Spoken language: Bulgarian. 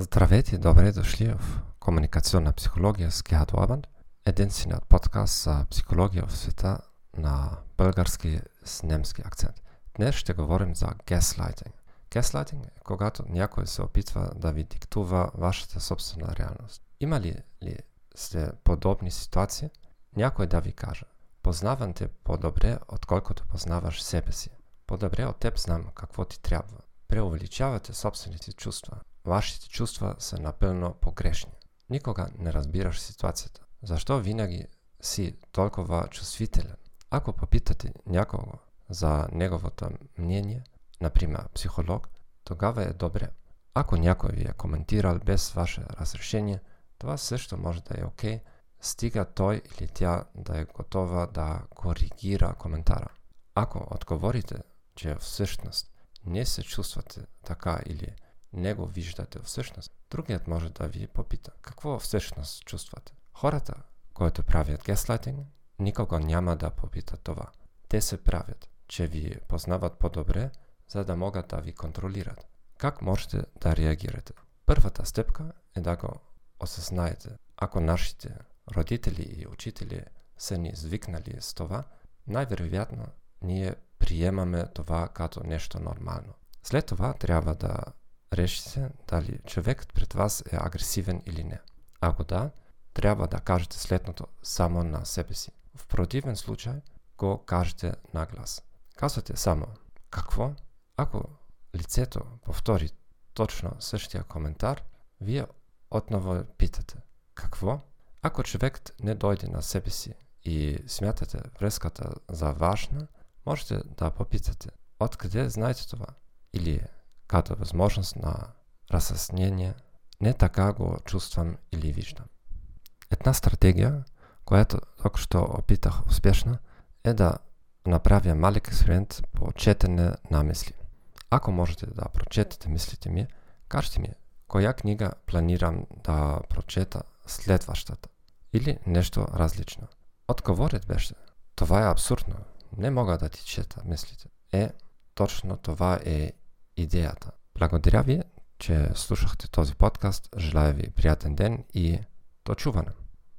Здравейте добре дошли в Комуникационна психология с Герхард Орбанд, единственият подкаст за психология в света на български с немски акцент. Днес ще говорим за gaslighting. Gaslighting е когато някой се опитва да ви диктува вашата собствена реалност. Има ли, ли сте подобни ситуации? Някой да ви каже, познавам те по-добре, отколкото познаваш себе си. По-добре от теб знам какво ти трябва. Преувеличавате собствените чувства. Вашите чувства са напълно погрешни. Никога не разбираш ситуацията. Защо винаги си толкова чувствителен? Ако попитате някого за неговото мнение, например психолог, тогава е добре. Ако някой ви е коментирал без ваше разрешение, това също може да е окей, okay, стига той или тя да е готова да коригира коментара. Ако отговорите, че всъщност не се чувствате така или не го виждате всъщност, другият може да ви попита какво всъщност чувствате. Хората, които правят геслайтинг, никога няма да попитат това. Те се правят, че ви познават по-добре, за да могат да ви контролират. Как можете да реагирате? Първата стъпка е да го осъзнаете. Ако нашите родители и учители са ни свикнали с това, най-вероятно ние приемаме това като нещо нормално. След това трябва да решите дали човекът пред вас е агресивен или не. Ако да, трябва да кажете следното само на себе си. В противен случай го кажете на глас. Казвате само какво? Ако лицето повтори точно същия коментар, вие отново питате какво? Ако човекът не дойде на себе си и смятате връзката за важна, можете да попитате откъде знаете това или като възможност на разяснение, не така го чувствам или виждам. Една стратегия, която тук що опитах успешно, е да направя малък експеримент по четене на мисли. Ако можете да прочетете мислите ми, кажете ми, коя книга планирам да прочета следващата или нещо различно. Отговорът беше, това е абсурдно, не мога да ти чета мислите. Е, точно това е идеята. Благодаря ви, че слушахте този подкаст. Желая ви приятен ден и до чуване.